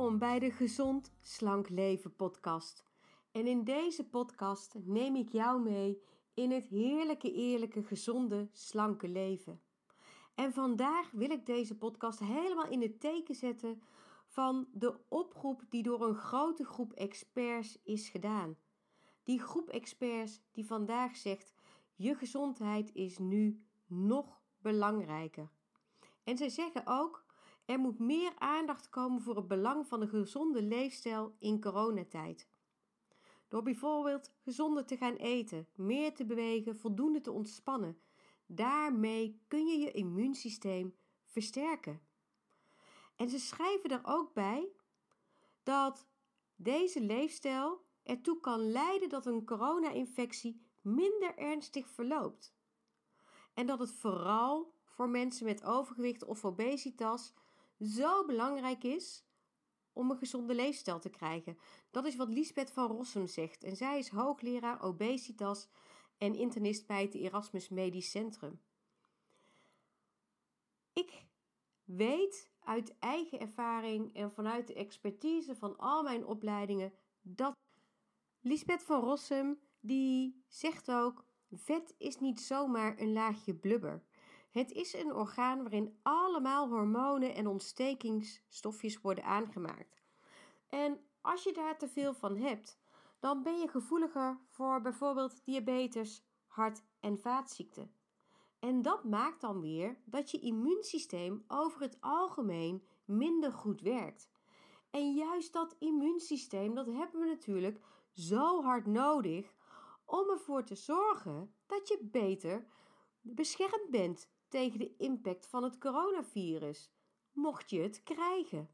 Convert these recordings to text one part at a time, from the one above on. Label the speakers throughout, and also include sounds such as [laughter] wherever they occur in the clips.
Speaker 1: Welkom bij de Gezond Slank Leven podcast. En in deze podcast neem ik jou mee in het heerlijke, eerlijke, gezonde, slanke leven. En vandaag wil ik deze podcast helemaal in het teken zetten van de oproep die door een grote groep experts is gedaan. Die groep experts die vandaag zegt: je gezondheid is nu nog belangrijker. En zij zeggen ook: er moet meer aandacht komen voor het belang van een gezonde leefstijl in coronatijd. Door bijvoorbeeld gezonder te gaan eten, meer te bewegen, voldoende te ontspannen. Daarmee kun je je immuunsysteem versterken. En ze schrijven er ook bij dat deze leefstijl ertoe kan leiden dat een corona-infectie minder ernstig verloopt. En dat het vooral voor mensen met overgewicht of obesitas zo belangrijk is om een gezonde leefstijl te krijgen. Dat is wat Lisbeth van Rossum zegt. En zij is hoogleraar obesitas en internist bij het Erasmus Medisch Centrum. Ik weet uit eigen ervaring en vanuit de expertise van al mijn opleidingen dat Lisbeth van Rossum die zegt ook vet is niet zomaar een laagje blubber. Het is een orgaan waarin allemaal hormonen en ontstekingsstofjes worden aangemaakt. En als je daar te veel van hebt, dan ben je gevoeliger voor bijvoorbeeld diabetes, hart- en vaatziekten. En dat maakt dan weer dat je immuunsysteem over het algemeen minder goed werkt. En juist dat immuunsysteem, dat hebben we natuurlijk zo hard nodig om ervoor te zorgen dat je beter beschermd bent tegen de impact van het coronavirus, mocht je het krijgen.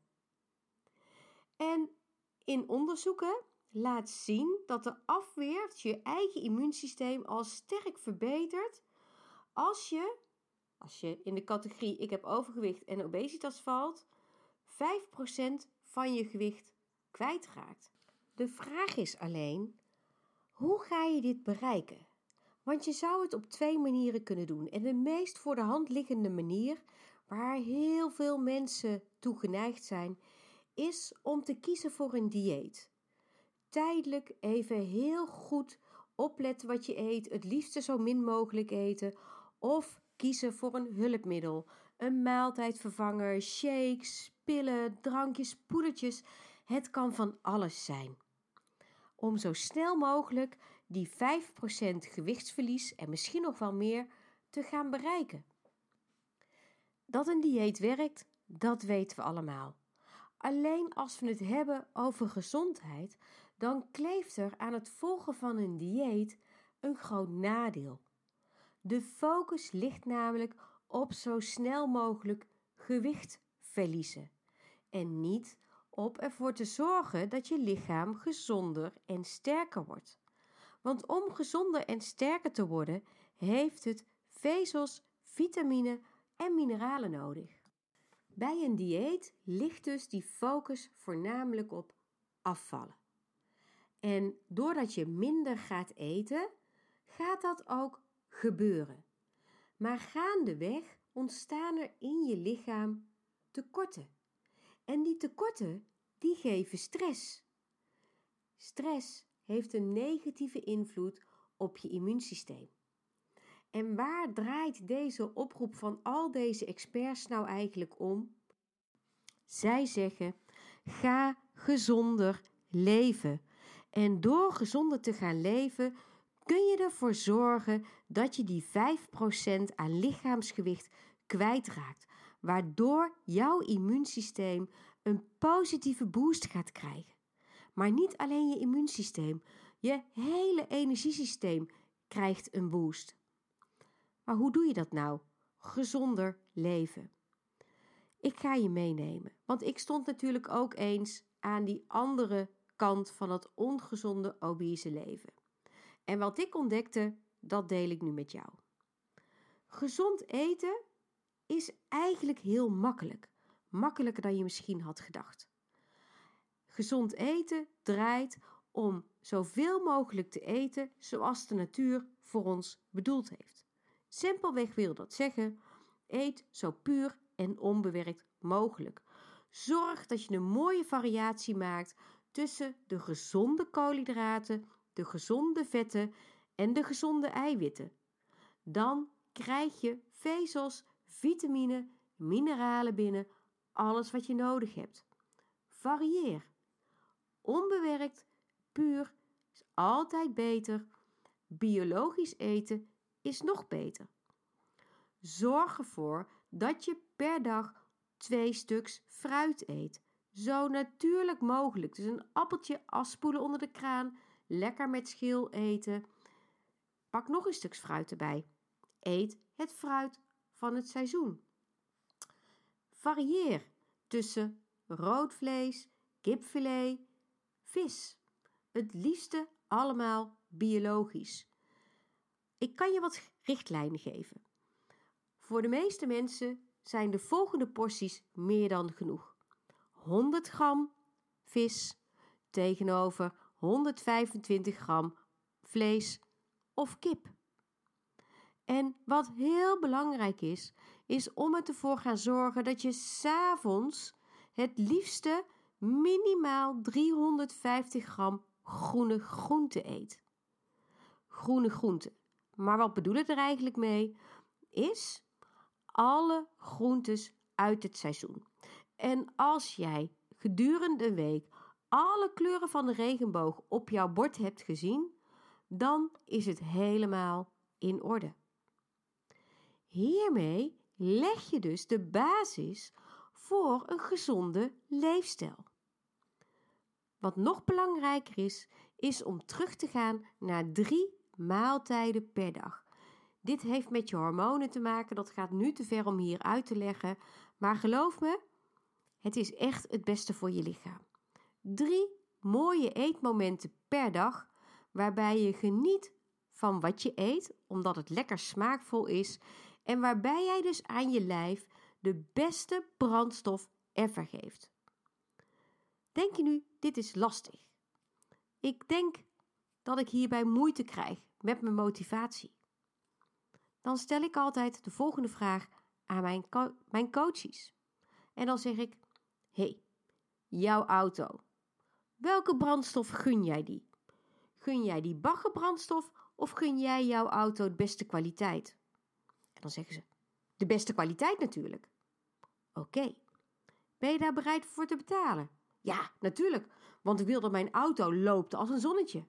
Speaker 1: En in onderzoeken laat zien dat de afweer, je eigen immuunsysteem, al sterk verbetert als je, als je in de categorie ik heb overgewicht en obesitas valt, 5% van je gewicht kwijtraakt. De vraag is alleen, hoe ga je dit bereiken? Want je zou het op twee manieren kunnen doen. En de meest voor de hand liggende manier, waar heel veel mensen toe geneigd zijn, is om te kiezen voor een dieet. Tijdelijk even heel goed opletten wat je eet, het liefste zo min mogelijk eten, of kiezen voor een hulpmiddel, een maaltijdvervanger, shakes, pillen, drankjes, poedertjes. Het kan van alles zijn om zo snel mogelijk die 5% gewichtsverlies en misschien nog wel meer te gaan bereiken. Dat een dieet werkt, dat weten we allemaal. Alleen als we het hebben over gezondheid, dan kleeft er aan het volgen van een dieet een groot nadeel. De focus ligt namelijk op zo snel mogelijk gewicht verliezen en niet op ervoor te zorgen dat je lichaam gezonder en sterker wordt. Want om gezonder en sterker te worden, heeft het vezels, vitamine en mineralen nodig. Bij een dieet ligt dus die focus voornamelijk op afvallen. En doordat je minder gaat eten, gaat dat ook gebeuren. Maar gaandeweg ontstaan er in je lichaam tekorten. En die tekorten, die geven stress. Stress heeft een negatieve invloed op je immuunsysteem. En waar draait deze oproep van al deze experts nou eigenlijk om? Zij zeggen: ga gezonder leven. En door gezonder te gaan leven, kun je ervoor zorgen dat je die 5% aan lichaamsgewicht kwijtraakt waardoor jouw immuunsysteem een positieve boost gaat krijgen. Maar niet alleen je immuunsysteem, je hele energiesysteem krijgt een boost. Maar hoe doe je dat nou? Gezonder leven. Ik ga je meenemen, want ik stond natuurlijk ook eens aan die andere kant van het ongezonde obese leven. En wat ik ontdekte, dat deel ik nu met jou. Gezond eten is eigenlijk heel makkelijk. Makkelijker dan je misschien had gedacht. Gezond eten draait om zoveel mogelijk te eten zoals de natuur voor ons bedoeld heeft. Simpelweg wil dat zeggen: eet zo puur en onbewerkt mogelijk, Zorg dat je een mooie variatie maakt tussen de gezonde koolhydraten, de gezonde vetten en de gezonde eiwitten. Dan krijg je vezels, vitamine, mineralen binnen, alles wat je nodig hebt. Varieer. Onbewerkt, puur is altijd beter. Biologisch eten is nog beter. Zorg ervoor dat je per dag twee stuks fruit eet. Zo natuurlijk mogelijk. Dus een appeltje afspoelen onder de kraan, lekker met schil eten. Pak nog een stuk fruit erbij. Eet het fruit van het seizoen. Varieer tussen rood vlees, kipfilet, vis. Het liefste allemaal biologisch. Ik kan je wat richtlijnen geven. Voor de meeste mensen zijn de volgende porties meer dan genoeg. 100 gram vis tegenover 125 gram vlees of kip. En wat heel belangrijk is, is om ervoor gaan zorgen dat je s'avonds het liefste minimaal 350 gram groene groente eet. Groene groente. Maar wat bedoel ik er eigenlijk mee? Is alle groentes uit het seizoen. En als jij gedurende een week alle kleuren van de regenboog op jouw bord hebt gezien, dan is het helemaal in orde. Hiermee leg je dus de basis voor een gezonde leefstijl. Wat nog belangrijker is, is om terug te gaan naar drie maaltijden per dag. Dit heeft met je hormonen te maken, dat gaat nu te ver om hier uit te leggen, maar geloof me, het is echt het beste voor je lichaam. Drie mooie eetmomenten per dag, waarbij je geniet van wat je eet, omdat het lekker smaakvol is en waarbij jij dus aan je lijf de beste brandstof ever geeft. Denk je nu, dit is lastig? Ik denk dat ik hierbij moeite krijg met mijn motivatie. Dan stel ik altijd de volgende vraag aan mijn, mijn coaches. En dan zeg ik: hey, jouw auto. Welke brandstof gun jij die? Gun jij die baggerbrandstof of gun jij jouw auto de beste kwaliteit? En dan zeggen ze: de beste kwaliteit natuurlijk. Oké. Ben je daar bereid voor te betalen? Ja, natuurlijk, want ik wil dat mijn auto loopt als een zonnetje.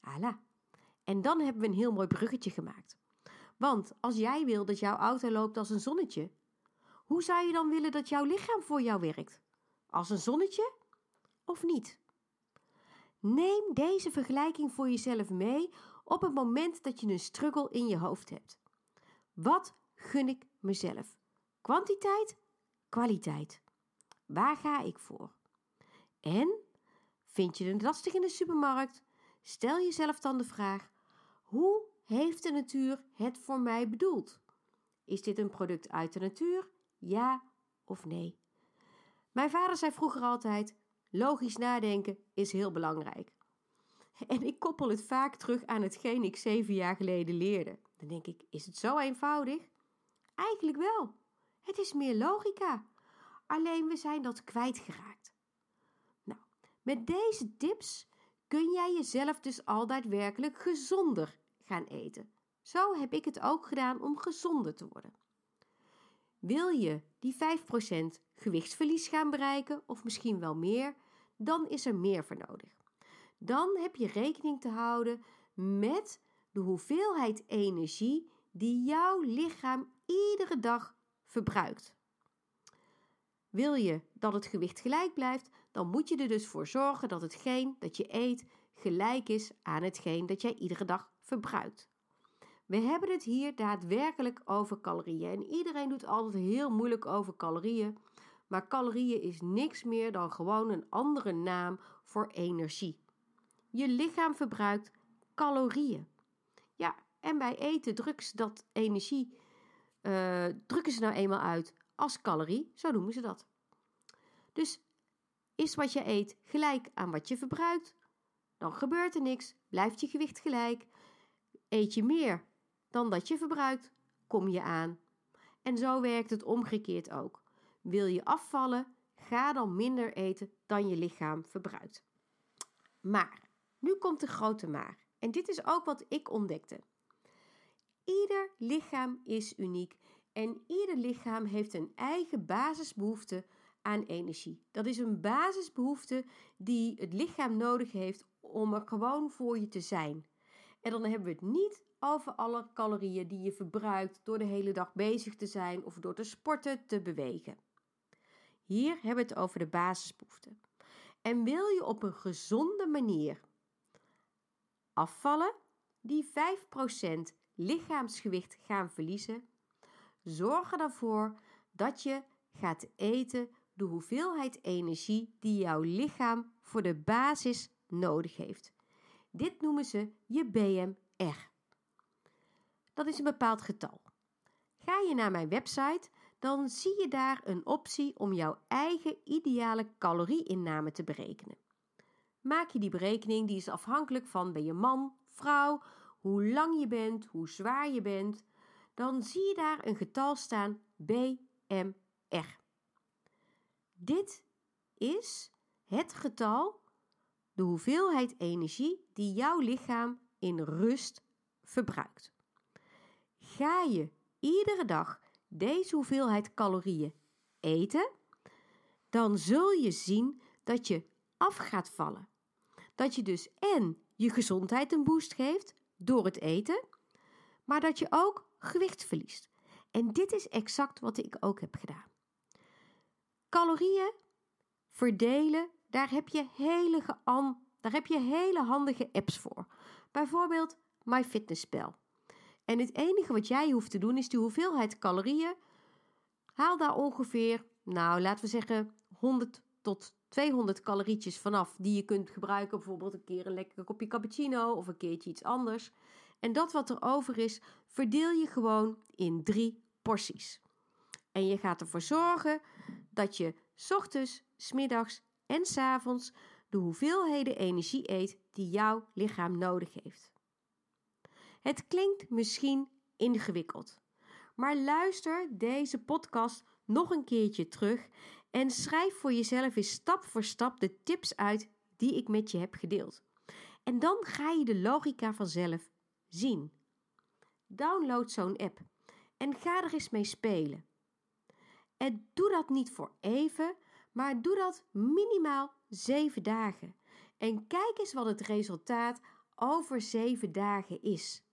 Speaker 1: Ala. En dan hebben we een heel mooi bruggetje gemaakt. Want als jij wil dat jouw auto loopt als een zonnetje, hoe zou je dan willen dat jouw lichaam voor jou werkt? Als een zonnetje of niet? Neem deze vergelijking voor jezelf mee op het moment dat je een struggle in je hoofd hebt. Wat gun ik mezelf? Kwantiteit, kwaliteit. Waar ga ik voor? En vind je het lastig in de supermarkt? Stel jezelf dan de vraag: hoe heeft de natuur het voor mij bedoeld? Is dit een product uit de natuur? Ja of nee? Mijn vader zei vroeger altijd: logisch nadenken is heel belangrijk. [laughs] En ik koppel het vaak terug aan hetgeen ik zeven jaar geleden leerde. Dan denk ik: is het zo eenvoudig? Eigenlijk wel. Het is meer logica. Alleen we zijn dat kwijtgeraakt. Nou, met deze tips kun jij jezelf dus al daadwerkelijk gezonder gaan eten. Zo heb ik het ook gedaan om gezonder te worden. Wil je die 5% gewichtsverlies gaan bereiken, of misschien wel meer, dan is er meer voor nodig. Dan heb je rekening te houden met de hoeveelheid energie die jouw lichaam iedere dag verbruikt. Wil je dat het gewicht gelijk blijft, dan moet je er dus voor zorgen dat hetgeen dat je eet gelijk is aan hetgeen dat jij iedere dag verbruikt. We hebben het hier daadwerkelijk over calorieën. En iedereen doet altijd heel moeilijk over calorieën. Maar calorieën is niks meer dan gewoon een andere naam voor energie. Je lichaam verbruikt calorieën. Ja, en bij eten ze dat energie, uh, drukken ze nou eenmaal uit als calorie, zo noemen ze dat. Dus is wat je eet gelijk aan wat je verbruikt, dan gebeurt er niks, blijft je gewicht gelijk. Eet je meer dan dat je verbruikt, kom je aan. En zo werkt het omgekeerd ook. Wil je afvallen, ga dan minder eten dan je lichaam verbruikt. Maar, nu komt de grote maar. En dit is ook wat ik ontdekte. Ieder lichaam is uniek en ieder lichaam heeft een eigen basisbehoefte aan energie. Dat is een basisbehoefte die het lichaam nodig heeft om er gewoon voor je te zijn. En dan hebben we het niet over alle calorieën die je verbruikt door de hele dag bezig te zijn of door te sporten, te bewegen. Hier hebben we het over de basisbehoeften. En wil je op een gezonde manier afvallen, die 5% lichaamsgewicht gaan verliezen, zorg ervoor dat je gaat eten de hoeveelheid energie die jouw lichaam voor de basis nodig heeft. Dit noemen ze je BMR. Dat is een bepaald getal. Ga je naar mijn website, dan zie je daar een optie om jouw eigen ideale calorieinname te berekenen. Maak je die berekening, die is afhankelijk van ben je man, vrouw, hoe lang je bent, hoe zwaar je bent, dan zie je daar een getal staan BMR. Dit is het getal, de hoeveelheid energie die jouw lichaam in rust verbruikt. Ga je iedere dag deze hoeveelheid calorieën eten, dan zul je zien dat je af gaat vallen. Dat je dus en je gezondheid een boost geeft door het eten, maar dat je ook gewicht verliest. En dit is exact wat ik ook heb gedaan. Calorieën verdelen, daar heb je hele, daar heb je hele handige apps voor. Bijvoorbeeld MyFitnessPal. En het enige wat jij hoeft te doen is die hoeveelheid calorieën. Haal daar ongeveer, nou laten we zeggen 100 tot 200 calorietjes vanaf die je kunt gebruiken. Bijvoorbeeld een keer een lekker kopje cappuccino of een keertje iets anders. En dat wat er over is, verdeel je gewoon in drie porties. En je gaat ervoor zorgen dat je ochtends, smiddags en s avonds de hoeveelheden energie eet die jouw lichaam nodig heeft. Het klinkt misschien ingewikkeld, maar luister deze podcast nog een keertje terug en schrijf voor jezelf eens stap voor stap de tips uit die ik met je heb gedeeld. En dan ga je de logica vanzelf zien. Download zo'n app en ga er eens mee spelen. En doe dat niet voor even, maar doe dat minimaal 7 dagen. En kijk eens wat het resultaat over 7 dagen is.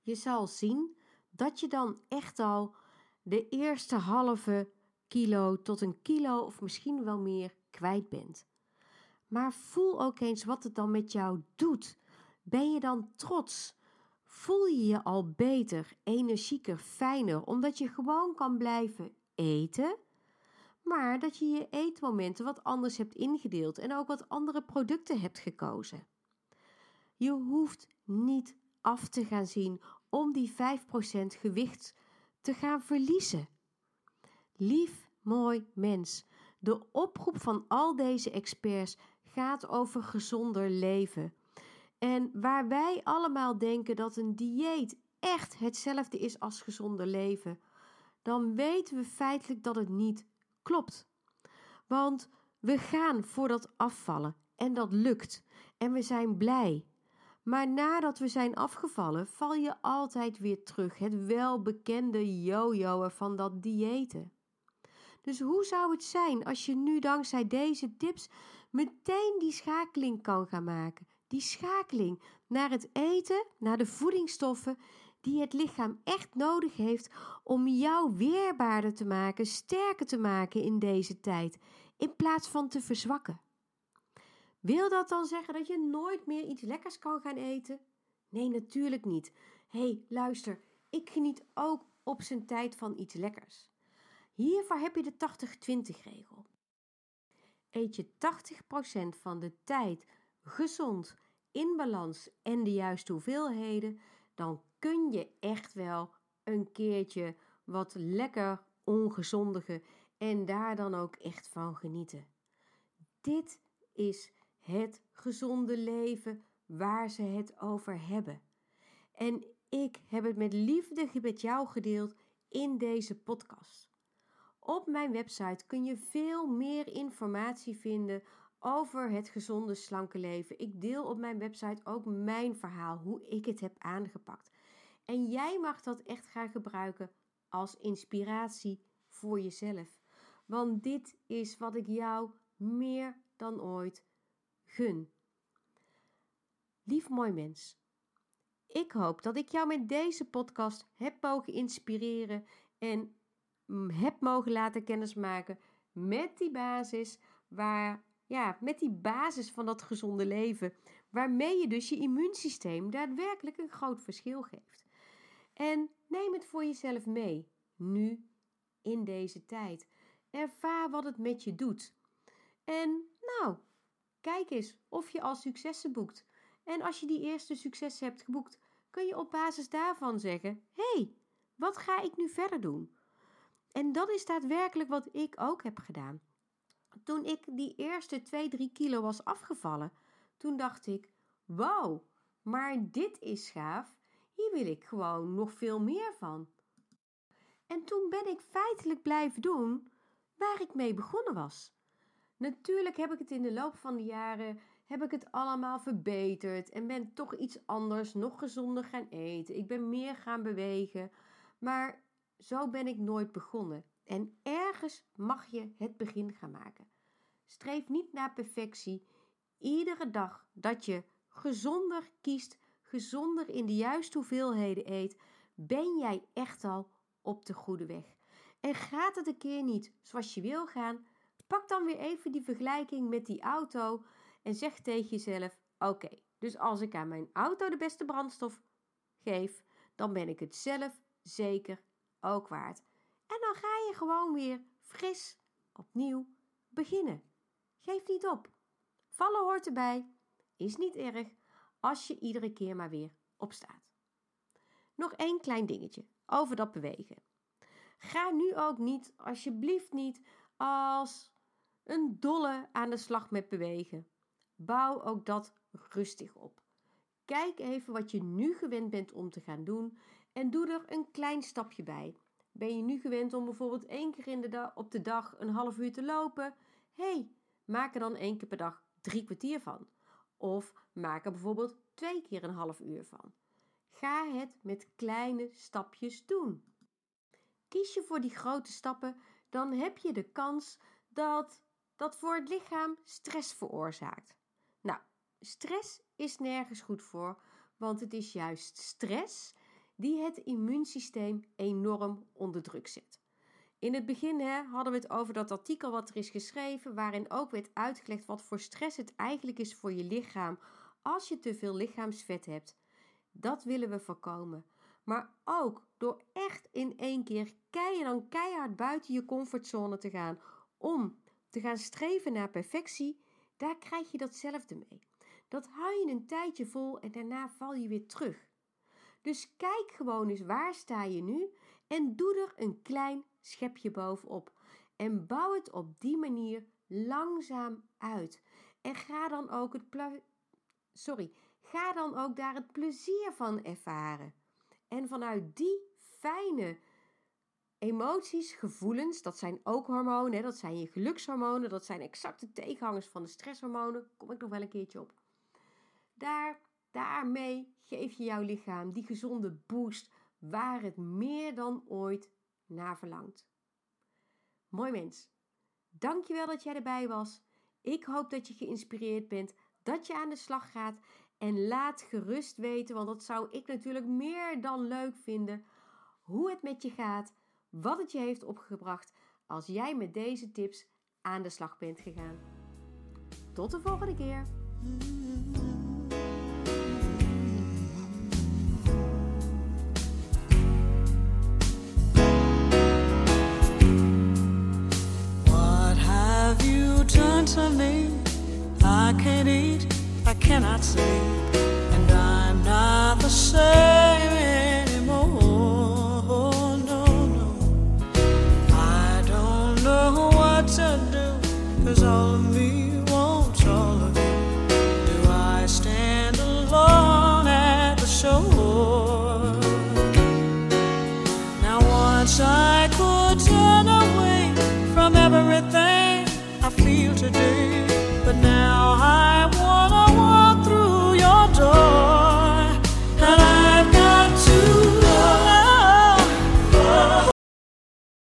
Speaker 1: Je zal zien dat je dan echt al de eerste halve kilo tot een kilo of misschien wel meer kwijt bent. Maar voel ook eens wat het dan met jou doet. Ben je dan trots? Voel je je al beter, energieker, fijner, omdat je gewoon kan blijven eten, maar dat je je eetmomenten wat anders hebt ingedeeld en ook wat andere producten hebt gekozen. Je hoeft niet af te gaan zien om die 5% gewicht te gaan verliezen. Lief, mooi mens, de oproep van al deze experts gaat over gezonder leven. En waar wij allemaal denken dat een dieet echt hetzelfde is als gezonder leven, dan weten we feitelijk dat het niet klopt. Want we gaan voor dat afvallen en dat lukt en we zijn blij. Maar nadat we zijn afgevallen, val je altijd weer terug. Het welbekende yo-yoen van dat diëten. Dus hoe zou het zijn als je nu dankzij deze tips meteen die schakeling kan gaan maken? Die schakeling naar het eten, naar de voedingsstoffen die het lichaam echt nodig heeft om jou weerbaarder te maken, sterker te maken in deze tijd, in plaats van te verzwakken. Wil dat dan zeggen dat je nooit meer iets lekkers kan gaan eten? Nee, natuurlijk niet. Hey, luister, ik geniet ook op zijn tijd van iets lekkers. Hiervoor heb je de 80-20 regel. Eet je 80% van de tijd gezond, in balans en de juiste hoeveelheden, dan kun je echt wel een keertje wat lekker ongezondige en daar dan ook echt van genieten. Dit is het gezonde leven waar ze het over hebben. En ik heb het met liefde met jou gedeeld in deze podcast. Op mijn website kun je veel meer informatie vinden over het gezonde slanke leven. Ik deel op mijn website ook mijn verhaal, hoe ik het heb aangepakt. En jij mag dat echt gaan gebruiken als inspiratie voor jezelf. Want dit is wat ik jou meer dan ooit gun. Lief mooi mens, ik hoop dat ik jou met deze podcast heb mogen inspireren en heb mogen laten kennismaken met die basis waar ja, met die basis van dat gezonde leven, waarmee je dus je immuunsysteem daadwerkelijk een groot verschil geeft. En neem het voor jezelf mee, nu, in deze tijd. Ervaar wat het met je doet. En nou, kijk eens of je al successen boekt. En als je die eerste successen hebt geboekt, kun je op basis daarvan zeggen: hey, wat ga ik nu verder doen? En dat is daadwerkelijk wat ik ook heb gedaan. Toen ik die eerste 2, 3 kilo was afgevallen, toen dacht ik: wow, maar dit is gaaf. Hier wil ik gewoon nog veel meer van. En toen ben ik feitelijk blijven doen waar ik mee begonnen was. Natuurlijk heb ik het in de loop van de jaren heb ik het allemaal verbeterd en ben toch iets anders, nog gezonder gaan eten. Ik ben meer gaan bewegen, maar zo ben ik nooit begonnen. En ergens mag je het begin gaan maken. Streef niet naar perfectie. Iedere dag dat je gezonder kiest, gezonder in de juiste hoeveelheden eet, ben jij echt al op de goede weg. En gaat het een keer niet zoals je wil gaan, pak dan weer even die vergelijking met die auto en zeg tegen jezelf: Oké, dus als ik aan mijn auto de beste brandstof geef, dan ben ik het zelf zeker ook waard. En dan ga je gewoon weer fris opnieuw beginnen. Geef niet op. Vallen hoort erbij, is niet erg als je iedere keer maar weer opstaat. Nog één klein dingetje over dat bewegen. Ga nu ook niet, alsjeblieft niet, als een dolle aan de slag met bewegen. Bouw ook dat rustig op. Kijk even wat je nu gewend bent om te gaan doen en doe er een klein stapje bij. Ben je nu gewend om bijvoorbeeld één keer in de dag, op de dag een half uur te lopen? hey, maak er dan één keer per dag drie kwartier van. Of maak er bijvoorbeeld twee keer een half uur van. Ga het met kleine stapjes doen. Kies je voor die grote stappen, dan heb je de kans dat dat voor het lichaam stress veroorzaakt. Nou, stress is nergens goed voor, want het is juist stress die het immuunsysteem enorm onder druk zet. In het begin hè, hadden we het over dat artikel wat er is geschreven, waarin ook werd uitgelegd wat voor stress het eigenlijk is voor je lichaam als je te veel lichaamsvet hebt. Dat willen we voorkomen. Maar ook door echt in één keer keihard, keihard buiten je comfortzone te gaan om te gaan streven naar perfectie, daar krijg je datzelfde mee. Dat hou je een tijdje vol en daarna val je weer terug. Dus kijk gewoon eens waar sta je nu en doe er een klein schepje bovenop. En bouw het op die manier langzaam uit. En ga dan ook het sorry, ga dan ook daar het plezier van ervaren. En vanuit die fijne emoties, gevoelens, dat zijn ook hormonen, dat zijn je gelukshormonen, dat zijn exacte tegenhangers van de stresshormonen, kom ik nog wel een keertje op. Daar, daarmee geef je jouw lichaam die gezonde boost waar het meer dan ooit naar verlangt. Mooi mens, dankjewel dat jij erbij was. Ik hoop dat je geïnspireerd bent, dat je aan de slag gaat en laat gerust weten, want dat zou ik natuurlijk meer dan leuk vinden, hoe het met je gaat, wat het je heeft opgebracht als jij met deze tips aan de slag bent gegaan. Tot de volgende keer. Cannot sleep, and I'm not the same